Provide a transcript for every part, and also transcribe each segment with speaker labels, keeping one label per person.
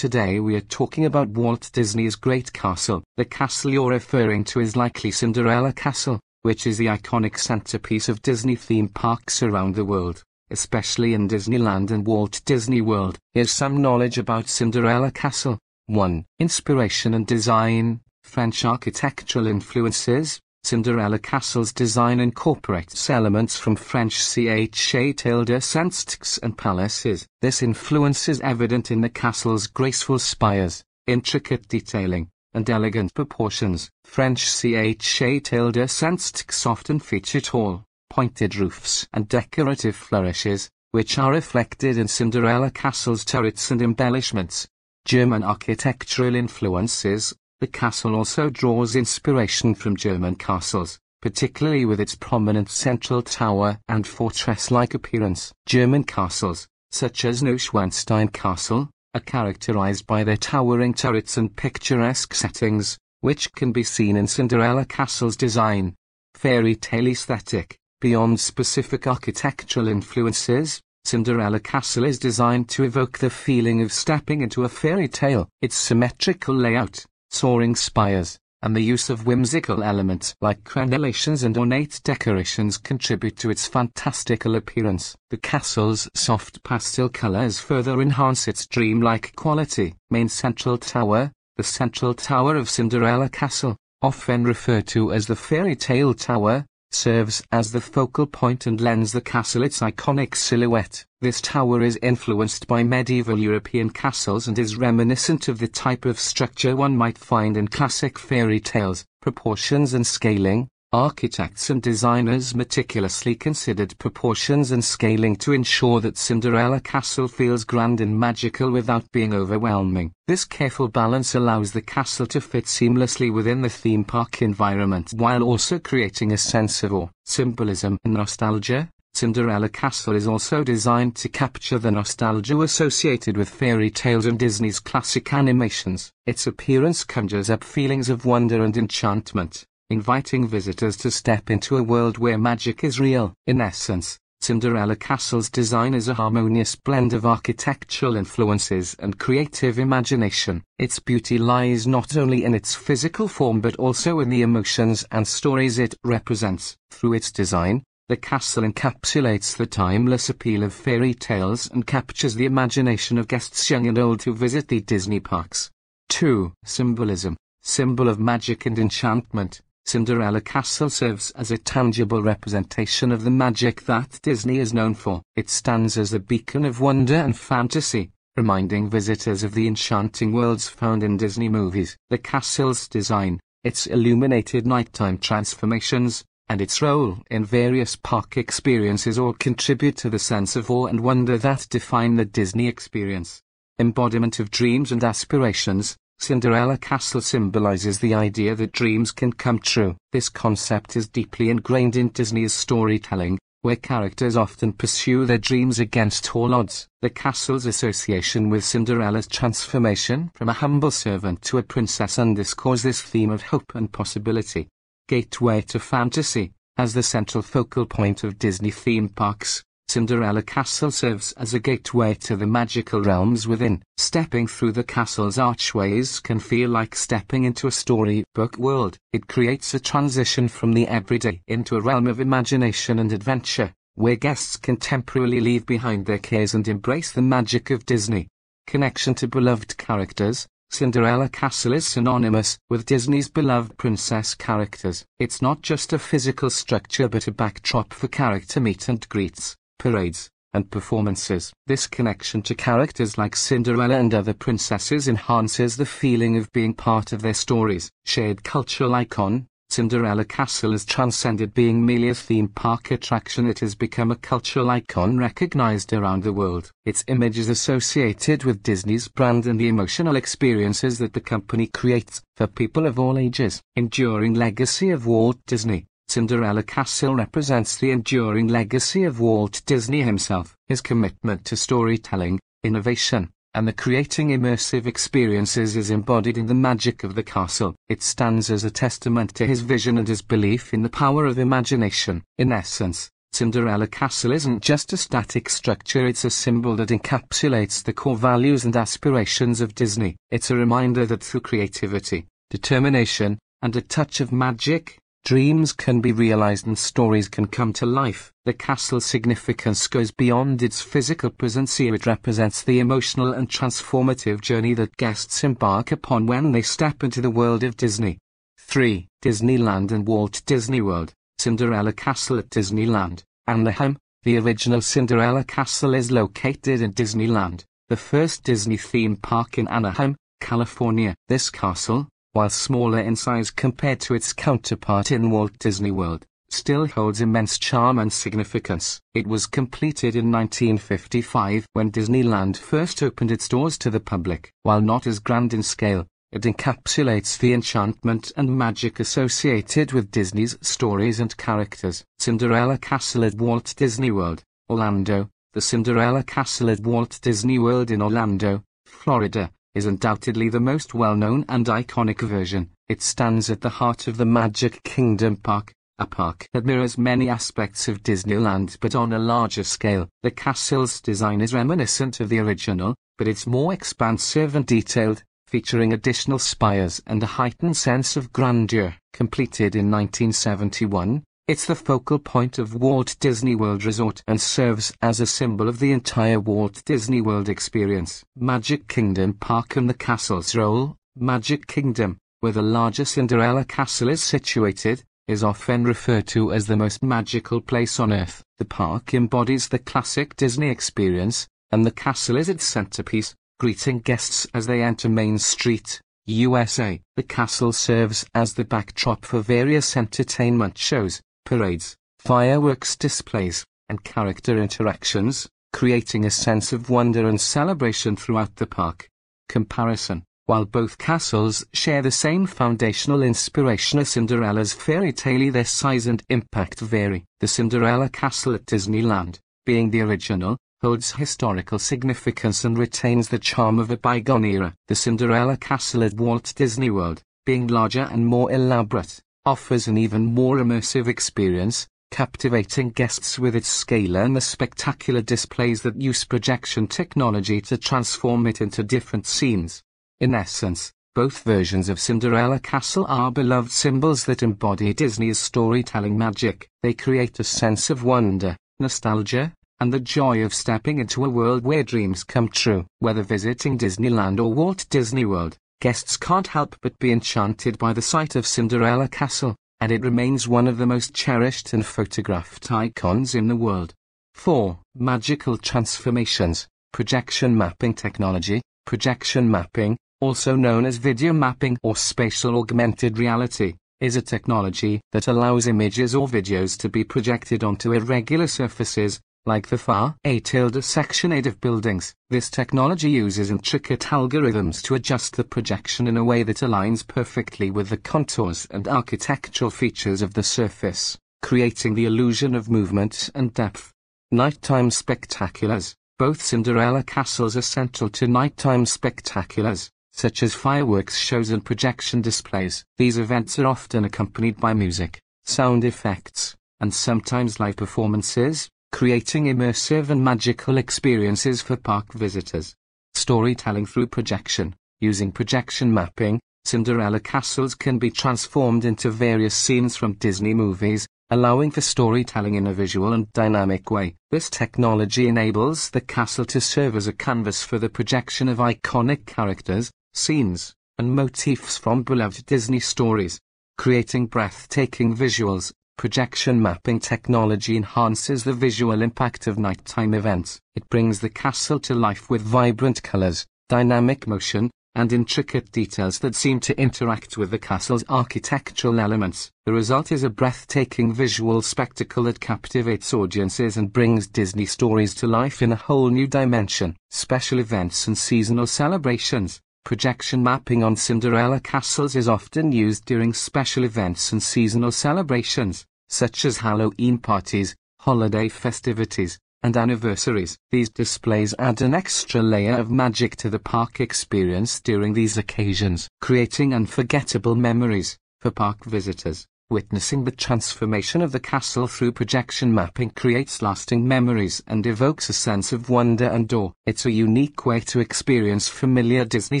Speaker 1: Today we are talking about Walt Disney's Great Castle. The castle you're referring to is likely Cinderella Castle, which is the iconic centerpiece of Disney theme parks around the world, especially in Disneyland and Walt Disney World. Here's some knowledge about Cinderella Castle. 1. Inspiration and design, French architectural influences, Cinderella Castle's design incorporates elements from French châteaux de saints and palaces. This influence is evident in the castle's graceful spires, intricate detailing, and elegant proportions. French châteaux de saints often feature tall, pointed roofs and decorative flourishes, which are reflected in Cinderella Castle's turrets and embellishments. German architectural influences the castle also draws inspiration from German castles, particularly with its prominent central tower and fortress-like appearance. German castles, such as Neuschwanstein Castle, are characterized by their towering turrets and picturesque settings, which can be seen in Cinderella Castle's design. Fairy tale aesthetic, beyond specific architectural influences, Cinderella Castle is designed to evoke the feeling of stepping into a fairy tale. Its symmetrical layout, soaring spires, and the use of whimsical elements like crenellations and ornate decorations contribute to its fantastical appearance. The castle's soft pastel colors further enhance its dreamlike quality. Main Central Tower, the Central Tower of Cinderella Castle, often referred to as the Fairy Tale Tower, serves as the focal point and lends the castle its iconic silhouette. This tower is influenced by medieval European castles and is reminiscent of the type of structure one might find in classic fairy tales. Proportions and scaling, Architects and designers meticulously considered proportions and scaling to ensure that Cinderella Castle feels grand and magical without being overwhelming. This careful balance allows the castle to fit seamlessly within the theme park environment while also creating a sense of awe, symbolism and nostalgia. Cinderella Castle is also designed to capture the nostalgia associated with fairy tales and Disney's classic animations. Its appearance conjures up feelings of wonder and enchantment inviting visitors to step into a world where magic is real. In essence, Cinderella Castle's design is a harmonious blend of architectural influences and creative imagination. Its beauty lies not only in its physical form but also in the emotions and stories it represents. Through its design, the castle encapsulates the timeless appeal of fairy tales and captures the imagination of guests young and old who visit the Disney parks. 2. Symbolism, symbol of magic and enchantment. Cinderella Castle serves as a tangible representation of the magic that Disney is known for. It stands as a beacon of wonder and fantasy, reminding visitors of the enchanting worlds found in Disney movies. The castle's design, its illuminated nighttime transformations, and its role in various park experiences all contribute to the sense of awe and wonder that define the Disney experience. Embodiment of dreams and aspirations, Cinderella Castle symbolizes the idea that dreams can come true. This concept is deeply ingrained in Disney's storytelling, where characters often pursue their dreams against all odds. The castle's association with Cinderella's transformation from a humble servant to a princess underscores this theme of hope and possibility. Gateway to Fantasy, as the central focal point of Disney theme parks, Cinderella Castle serves as a gateway to the magical realms within. Stepping through the castle's archways can feel like stepping into a storybook world. It creates a transition from the everyday into a realm of imagination and adventure, where guests can temporarily leave behind their cares and embrace the magic of Disney. Connection to beloved characters, Cinderella Castle is synonymous with Disney's beloved princess characters. It's not just a physical structure but a backdrop for character meet and greets parades, and performances. This connection to characters like Cinderella and other princesses enhances the feeling of being part of their stories. Shared cultural icon, Cinderella Castle has transcended being merely a theme park attraction it has become a cultural icon recognized around the world. Its image is associated with Disney's brand and the emotional experiences that the company creates for people of all ages. Enduring legacy of Walt Disney Cinderella Castle represents the enduring legacy of Walt Disney himself. His commitment to storytelling, innovation, and the creating immersive experiences is embodied in the magic of the castle. It stands as a testament to his vision and his belief in the power of imagination. In essence, Cinderella Castle isn't just a static structure, it's a symbol that encapsulates the core values and aspirations of Disney. It's a reminder that through creativity, determination, and a touch of magic, dreams can be realized and stories can come to life. The castle's significance goes beyond its physical presence here. It represents the emotional and transformative journey that guests embark upon when they step into the world of Disney. 3. Disneyland and Walt Disney World, Cinderella Castle at Disneyland, Anaheim. The original Cinderella Castle is located in Disneyland, the first Disney theme park in Anaheim, California. This castle, while smaller in size compared to its counterpart in Walt Disney World, still holds immense charm and significance. It was completed in 1955 when Disneyland first opened its doors to the public. While not as grand in scale, it encapsulates the enchantment and magic associated with Disney's stories and characters. Cinderella Castle at Walt Disney World, Orlando. The Cinderella Castle at Walt Disney World in Orlando, Florida, is undoubtedly the most well-known and iconic version. It stands at the heart of the Magic Kingdom Park, a park that mirrors many aspects of Disneyland but on a larger scale. The castle's design is reminiscent of the original, but it's more expansive and detailed, featuring additional spires and a heightened sense of grandeur. Completed in 1971, it's the focal point of Walt Disney World Resort and serves as a symbol of the entire Walt Disney World experience. Magic Kingdom Park and the castle's role, Magic Kingdom, where the larger Cinderella Castle is situated, is often referred to as the most magical place on earth. The park embodies the classic Disney experience, and the castle is its centerpiece, greeting guests as they enter Main Street, USA. The castle serves as the backdrop for various entertainment shows, parades, fireworks displays, and character interactions, creating a sense of wonder and celebration throughout the park. Comparison While both castles share the same foundational inspiration as Cinderella's fairy tale, their size and impact vary. The Cinderella Castle at Disneyland, being the original, holds historical significance and retains the charm of a bygone era. The Cinderella Castle at Walt Disney World, being larger and more elaborate, offers an even more immersive experience, captivating guests with its scale and the spectacular displays that use projection technology to transform it into different scenes. In essence, both versions of Cinderella Castle are beloved symbols that embody Disney's storytelling magic. They create a sense of wonder, nostalgia, and the joy of stepping into a world where dreams come true. Whether visiting Disneyland or Walt Disney World, guests can't help but be enchanted by the sight of Cinderella Castle, and it remains one of the most cherished and photographed icons in the world. 4. Magical Transformations Projection Mapping Technology Projection mapping, also known as video mapping or spatial augmented reality, is a technology that allows images or videos to be projected onto irregular surfaces, like the far A tilde section 8 of buildings, this technology uses intricate algorithms to adjust the projection in a way that aligns perfectly with the contours and architectural features of the surface, creating the illusion of movement and depth. Nighttime spectaculars. Both Cinderella castles are central to nighttime spectaculars, such as fireworks shows and projection displays. These events are often accompanied by music, sound effects, and sometimes live performances, creating immersive and magical experiences for park visitors. Storytelling through projection. Using projection mapping, Cinderella castles can be transformed into various scenes from Disney movies, allowing for storytelling in a visual and dynamic way. This technology enables the castle to serve as a canvas for the projection of iconic characters, scenes, and motifs from beloved Disney stories, creating breathtaking visuals Projection mapping technology enhances the visual impact of nighttime events. It brings the castle to life with vibrant colors, dynamic motion, and intricate details that seem to interact with the castle's architectural elements. The result is a breathtaking visual spectacle that captivates audiences and brings Disney stories to life in a whole new dimension. Special events and seasonal celebrations. Projection mapping on Cinderella castles is often used during special events and seasonal celebrations such as Halloween parties, holiday festivities, and anniversaries. These displays add an extra layer of magic to the park experience during these occasions, creating unforgettable memories for park visitors. Witnessing the transformation of the castle through projection mapping creates lasting memories and evokes a sense of wonder and awe. It's a unique way to experience familiar Disney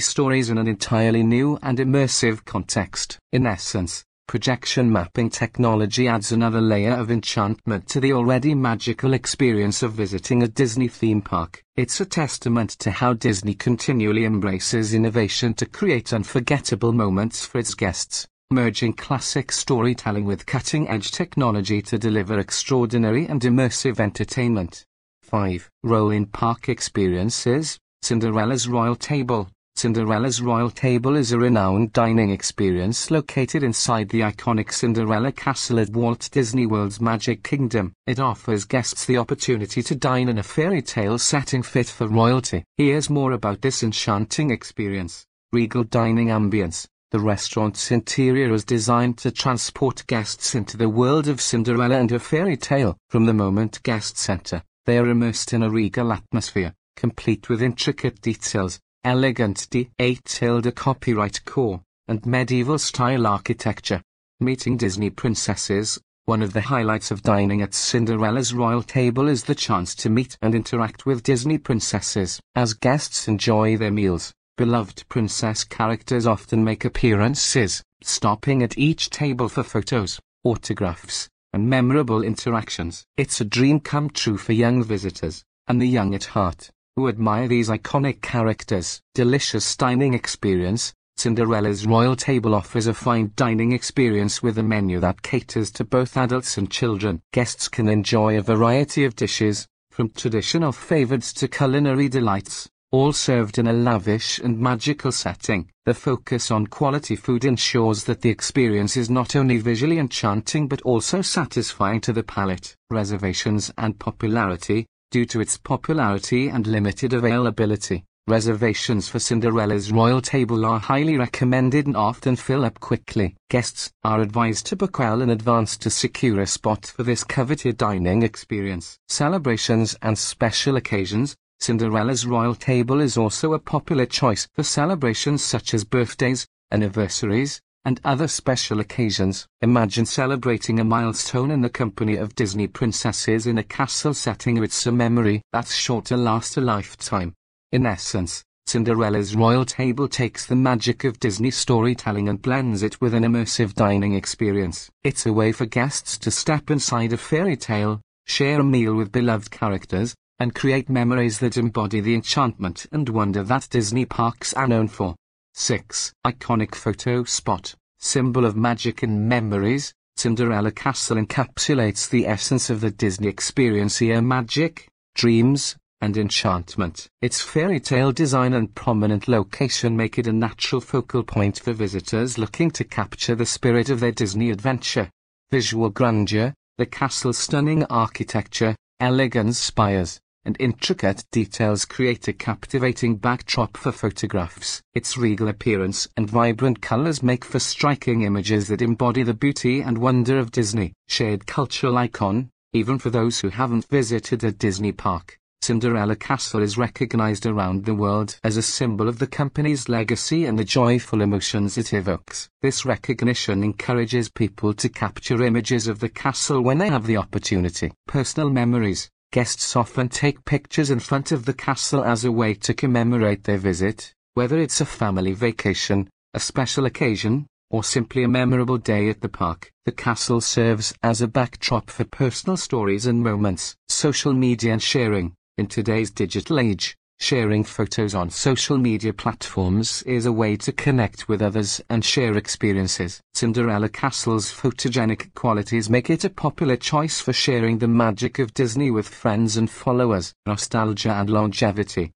Speaker 1: stories in an entirely new and immersive context. In essence, projection mapping technology adds another layer of enchantment to the already magical experience of visiting a Disney theme park. It's a testament to how Disney continually embraces innovation to create unforgettable moments for its guests merging classic storytelling with cutting-edge technology to deliver extraordinary and immersive entertainment. 5. Role-in park experiences, Cinderella's Royal Table. Cinderella's Royal Table is a renowned dining experience located inside the iconic Cinderella Castle at Walt Disney World's Magic Kingdom. It offers guests the opportunity to dine in a fairy tale setting fit for royalty. Here's more about this enchanting experience. Regal dining ambience. The restaurant's interior is designed to transport guests into the world of Cinderella and her fairy tale. From the moment guests enter, they are immersed in a regal atmosphere, complete with intricate details, elegant D8 copyright core, and medieval-style architecture. Meeting Disney princesses, one of the highlights of dining at Cinderella's royal table is the chance to meet and interact with Disney princesses. As guests enjoy their meals, beloved princess characters often make appearances, stopping at each table for photos, autographs, and memorable interactions. It's a dream come true for young visitors, and the young at heart, who admire these iconic characters. Delicious dining experience, Cinderella's Royal Table offers a fine dining experience with a menu that caters to both adults and children. Guests can enjoy a variety of dishes, from traditional favorites to culinary delights all served in a lavish and magical setting. The focus on quality food ensures that the experience is not only visually enchanting but also satisfying to the palate. Reservations and popularity, due to its popularity and limited availability. Reservations for Cinderella's royal table are highly recommended and often fill up quickly. Guests are advised to book well in advance to secure a spot for this coveted dining experience. Celebrations and special occasions, Cinderella's royal table is also a popular choice for celebrations such as birthdays, anniversaries, and other special occasions. Imagine celebrating a milestone in the company of Disney princesses in a castle setting. It's a memory that's sure to last a lifetime. In essence, Cinderella's royal table takes the magic of Disney storytelling and blends it with an immersive dining experience. It's a way for guests to step inside a fairy tale, share a meal with beloved characters, and create memories that embody the enchantment and wonder that Disney parks are known for. 6. Iconic photo spot, symbol of magic and memories, Cinderella Castle encapsulates the essence of the Disney experience here magic, dreams, and enchantment. Its fairy tale design and prominent location make it a natural focal point for visitors looking to capture the spirit of their Disney adventure. Visual grandeur, the castle's stunning architecture, elegant spires, and intricate details create a captivating backdrop for photographs. Its regal appearance and vibrant colors make for striking images that embody the beauty and wonder of Disney. Shared cultural icon, even for those who haven't visited a Disney park. Cinderella Castle is recognized around the world as a symbol of the company's legacy and the joyful emotions it evokes. This recognition encourages people to capture images of the castle when they have the opportunity. Personal memories Guests often take pictures in front of the castle as a way to commemorate their visit, whether it's a family vacation, a special occasion, or simply a memorable day at the park. The castle serves as a backdrop for personal stories and moments. Social media and sharing. In today's digital age, Sharing photos on social media platforms is a way to connect with others and share experiences. Cinderella Castle's photogenic qualities make it a popular choice for sharing the magic of Disney with friends and followers. Nostalgia and longevity.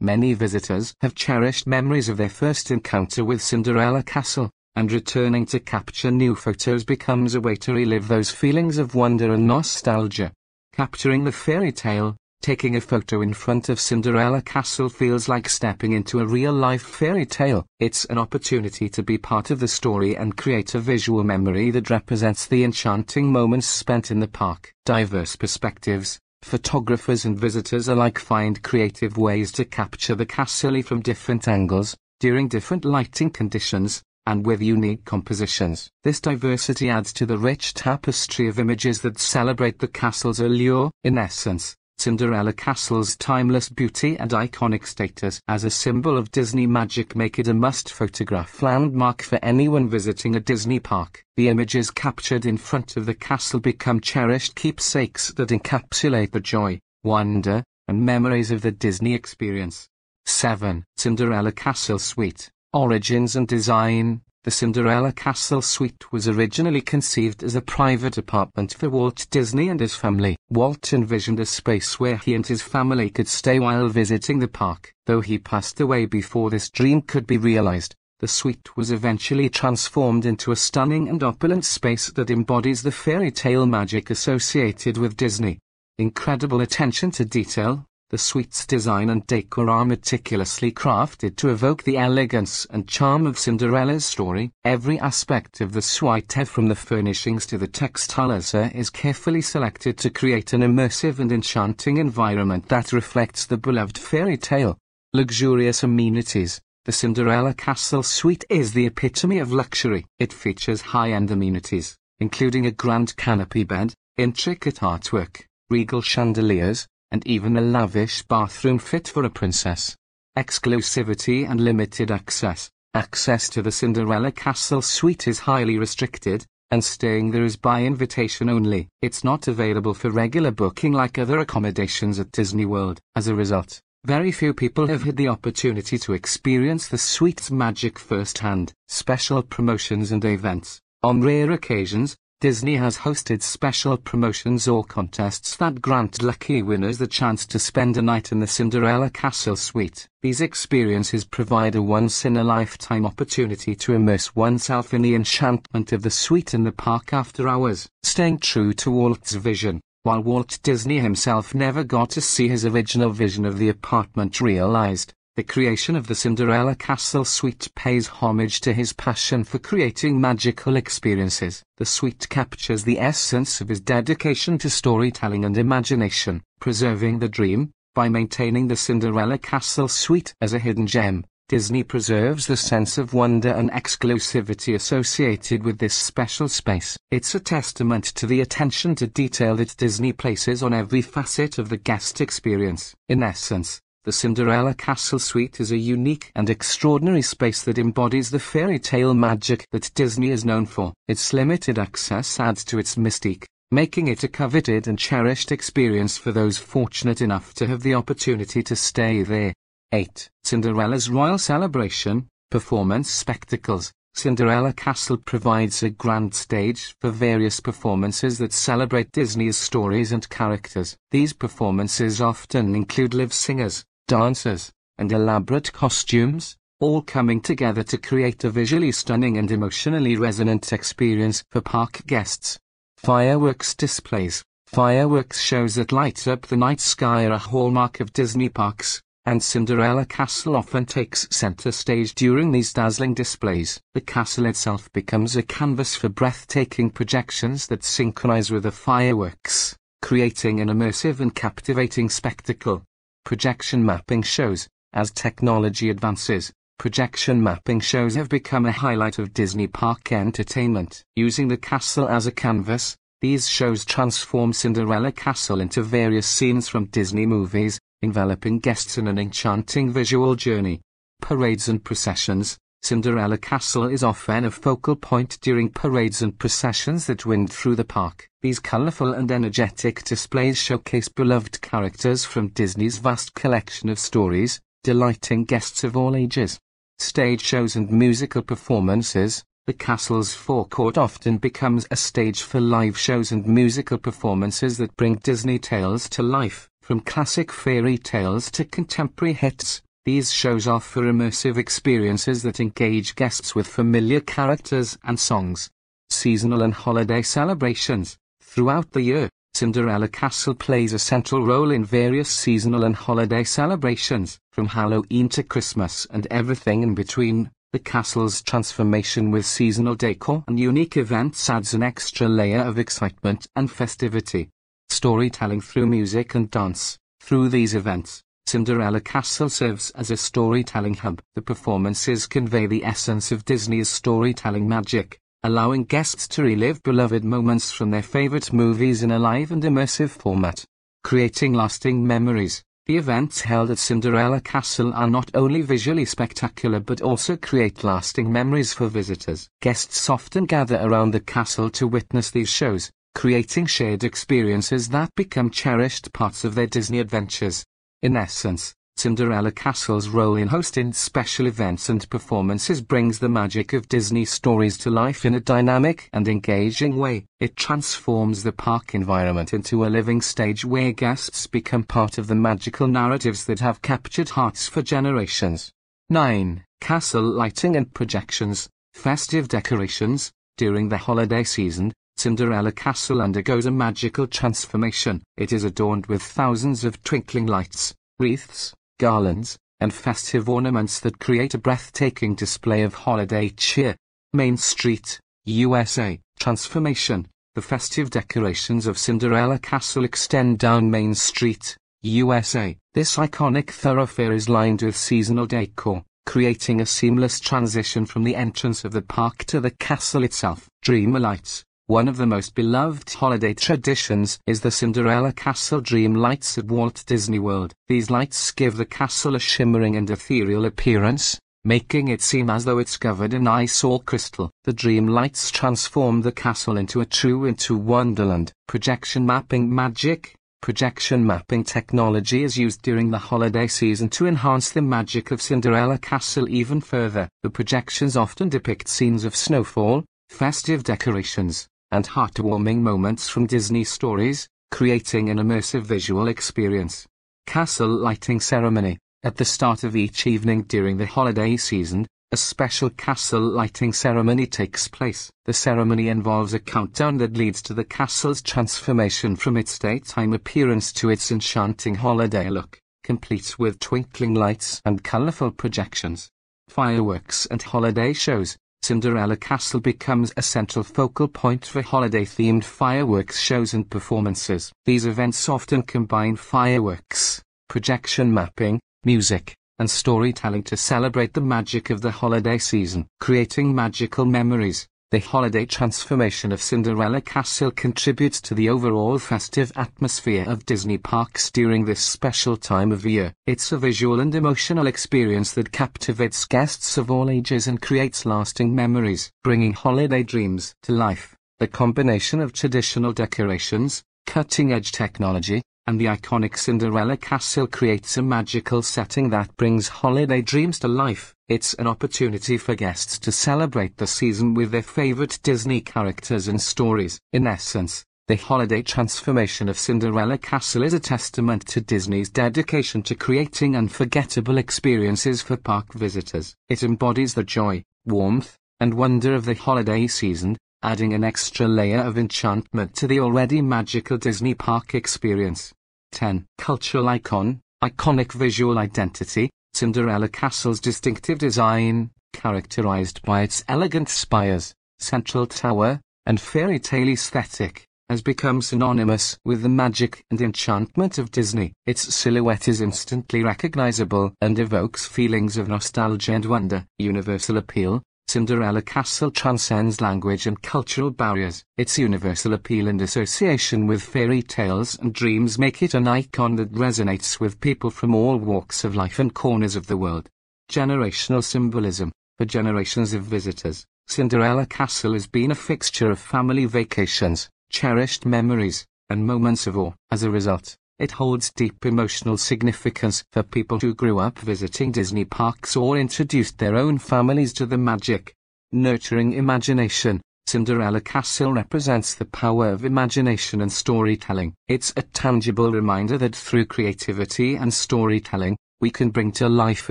Speaker 1: Many visitors have cherished memories of their first encounter with Cinderella Castle, and returning to capture new photos becomes a way to relive those feelings of wonder and nostalgia. Capturing the fairy tale, Taking a photo in front of Cinderella Castle feels like stepping into a real-life fairy tale. It's an opportunity to be part of the story and create a visual memory that represents the enchanting moments spent in the park. Diverse perspectives. Photographers and visitors alike find creative ways to capture the castle from different angles, during different lighting conditions, and with unique compositions. This diversity adds to the rich tapestry of images that celebrate the castle's allure. In essence, Cinderella Castle's timeless beauty and iconic status as a symbol of Disney magic make it a must-photograph landmark for anyone visiting a Disney park. The images captured in front of the castle become cherished keepsakes that encapsulate the joy, wonder, and memories of the Disney experience. 7. Cinderella Castle Suite Origins and Design the Cinderella Castle Suite was originally conceived as a private apartment for Walt Disney and his family. Walt envisioned a space where he and his family could stay while visiting the park. Though he passed away before this dream could be realized, the suite was eventually transformed into a stunning and opulent space that embodies the fairy tale magic associated with Disney. Incredible attention to detail, the suite's design and decor are meticulously crafted to evoke the elegance and charm of Cinderella's story. Every aspect of the suite from the furnishings to the textiles is carefully selected to create an immersive and enchanting environment that reflects the beloved fairy tale. Luxurious amenities. The Cinderella Castle Suite is the epitome of luxury. It features high-end amenities, including a grand canopy bed, intricate artwork, regal chandeliers, and even a lavish bathroom fit for a princess. Exclusivity and limited access. Access to the Cinderella Castle suite is highly restricted, and staying there is by invitation only. It's not available for regular booking like other accommodations at Disney World. As a result, very few people have had the opportunity to experience the suite's magic firsthand. Special promotions and events. On rare occasions, Disney has hosted special promotions or contests that grant lucky winners the chance to spend a night in the Cinderella Castle suite. These experiences provide a once-in-a-lifetime opportunity to immerse oneself in the enchantment of the suite in the park after hours, staying true to Walt's vision. While Walt Disney himself never got to see his original vision of the apartment realized, the creation of the Cinderella Castle suite pays homage to his passion for creating magical experiences. The suite captures the essence of his dedication to storytelling and imagination, preserving the dream, by maintaining the Cinderella Castle suite as a hidden gem. Disney preserves the sense of wonder and exclusivity associated with this special space. It's a testament to the attention to detail that Disney places on every facet of the guest experience. In essence, the Cinderella Castle Suite is a unique and extraordinary space that embodies the fairy tale magic that Disney is known for. Its limited access adds to its mystique, making it a coveted and cherished experience for those fortunate enough to have the opportunity to stay there. 8. Cinderella's Royal Celebration, Performance Spectacles Cinderella Castle provides a grand stage for various performances that celebrate Disney's stories and characters. These performances often include live singers, dancers, and elaborate costumes, all coming together to create a visually stunning and emotionally resonant experience for park guests. Fireworks displays. Fireworks shows that light up the night sky are a hallmark of Disney parks, and Cinderella Castle often takes center stage during these dazzling displays. The castle itself becomes a canvas for breathtaking projections that synchronize with the fireworks, creating an immersive and captivating spectacle. Projection mapping shows, as technology advances, projection mapping shows have become a highlight of Disney park entertainment. Using the castle as a canvas, these shows transform Cinderella Castle into various scenes from Disney movies, enveloping guests in an enchanting visual journey. Parades and processions, Cinderella Castle is often a focal point during parades and processions that wind through the park. These colorful and energetic displays showcase beloved characters from Disney's vast collection of stories, delighting guests of all ages. Stage shows and musical performances, the castle's forecourt often becomes a stage for live shows and musical performances that bring Disney tales to life, from classic fairy tales to contemporary hits. These shows offer immersive experiences that engage guests with familiar characters and songs. Seasonal and holiday celebrations. Throughout the year, Cinderella Castle plays a central role in various seasonal and holiday celebrations, from Halloween to Christmas and everything in between. The castle's transformation with seasonal decor and unique events adds an extra layer of excitement and festivity. Storytelling through music and dance. Through these events, Cinderella Castle serves as a storytelling hub. The performances convey the essence of Disney's storytelling magic, allowing guests to relive beloved moments from their favorite movies in a live and immersive format, creating lasting memories. The events held at Cinderella Castle are not only visually spectacular but also create lasting memories for visitors. Guests often gather around the castle to witness these shows, creating shared experiences that become cherished parts of their Disney adventures. In essence, Cinderella Castle's role in hosting special events and performances brings the magic of Disney stories to life in a dynamic and engaging way. It transforms the park environment into a living stage where guests become part of the magical narratives that have captured hearts for generations. 9. Castle lighting and projections, festive decorations. During the holiday season, Cinderella Castle undergoes a magical transformation. It is adorned with thousands of twinkling lights, wreaths, garlands, and festive ornaments that create a breathtaking display of holiday cheer. Main Street, USA, Transformation. The festive decorations of Cinderella Castle extend down Main Street, USA. This iconic thoroughfare is lined with seasonal decor, creating a seamless transition from the entrance of the park to the castle itself. Dreamer lights, one of the most beloved holiday traditions is the Cinderella Castle Dream Lights at Walt Disney World. These lights give the castle a shimmering and ethereal appearance, making it seem as though it's covered in ice or crystal. The dream lights transform the castle into a true into wonderland. Projection mapping magic. Projection mapping technology is used during the holiday season to enhance the magic of Cinderella Castle even further. The projections often depict scenes of snowfall, festive decorations, and heartwarming moments from Disney stories, creating an immersive visual experience. Castle Lighting Ceremony At the start of each evening during the holiday season, a special castle lighting ceremony takes place. The ceremony involves a countdown that leads to the castle's transformation from its daytime appearance to its enchanting holiday look, complete with twinkling lights and colorful projections. Fireworks and holiday shows, Cinderella Castle becomes a central focal point for holiday-themed fireworks shows and performances. These events often combine fireworks, projection mapping, music, and storytelling to celebrate the magic of the holiday season, creating magical memories. The holiday transformation of Cinderella Castle contributes to the overall festive atmosphere of Disney parks during this special time of year. It's a visual and emotional experience that captivates guests of all ages and creates lasting memories, bringing holiday dreams to life. The combination of traditional decorations, cutting-edge technology, and the iconic Cinderella castle creates a magical setting that brings holiday dreams to life. It's an opportunity for guests to celebrate the season with their favorite Disney characters and stories. In essence, the holiday transformation of Cinderella Castle is a testament to Disney's dedication to creating unforgettable experiences for park visitors. It embodies the joy, warmth, and wonder of the holiday season, adding an extra layer of enchantment to the already magical Disney park experience. 10. Cultural icon, iconic visual identity, Cinderella Castle's distinctive design, characterized by its elegant spires, central tower, and fairy tale aesthetic, has become synonymous with the magic and enchantment of Disney. Its silhouette is instantly recognizable and evokes feelings of nostalgia and wonder. Universal appeal, Cinderella Castle transcends language and cultural barriers. Its universal appeal and association with fairy tales and dreams make it an icon that resonates with people from all walks of life and corners of the world. Generational symbolism. For generations of visitors, Cinderella Castle has been a fixture of family vacations, cherished memories, and moments of awe. As a result, it holds deep emotional significance for people who grew up visiting Disney parks or introduced their own families to the magic. Nurturing imagination, Cinderella Castle represents the power of imagination and storytelling. It's a tangible reminder that through creativity and storytelling, we can bring to life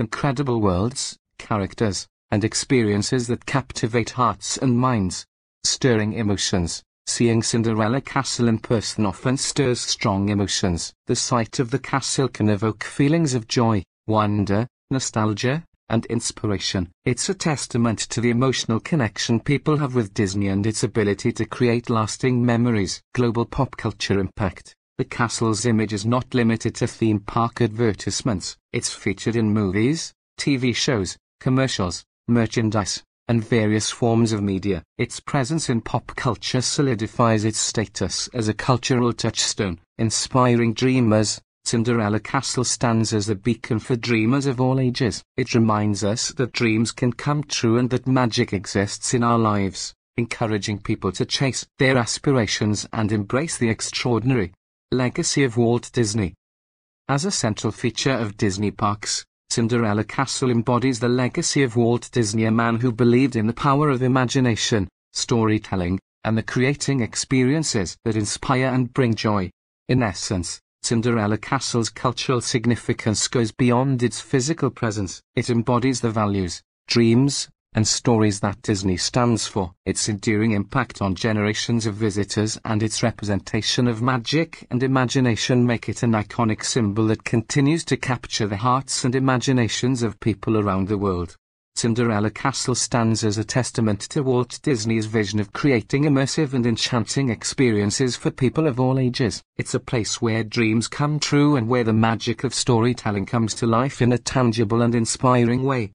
Speaker 1: incredible worlds, characters, and experiences that captivate hearts and minds. Stirring emotions. Seeing Cinderella Castle in person often stirs strong emotions. The sight of the castle can evoke feelings of joy, wonder, nostalgia, and inspiration. It's a testament to the emotional connection people have with Disney and its ability to create lasting memories. Global pop culture impact. The castle's image is not limited to theme park advertisements, it's featured in movies, TV shows, commercials, merchandise, and various forms of media. Its presence in pop culture solidifies its status as a cultural touchstone, inspiring dreamers. Cinderella Castle stands as a beacon for dreamers of all ages. It reminds us that dreams can come true and that magic exists in our lives, encouraging people to chase their aspirations and embrace the extraordinary. Legacy of Walt Disney As a central feature of Disney parks, Cinderella Castle embodies the legacy of Walt Disney, a man who believed in the power of imagination, storytelling, and the creating experiences that inspire and bring joy. In essence, Cinderella Castle's cultural significance goes beyond its physical presence. It embodies the values, dreams, and stories that Disney stands for. Its enduring impact on generations of visitors and its representation of magic and imagination make it an iconic symbol that continues to capture the hearts and imaginations of people around the world. Cinderella Castle stands as a testament to Walt Disney's vision of creating immersive and enchanting experiences for people of all ages. It's a place where dreams come true and where the magic of storytelling comes to life in a tangible and inspiring way.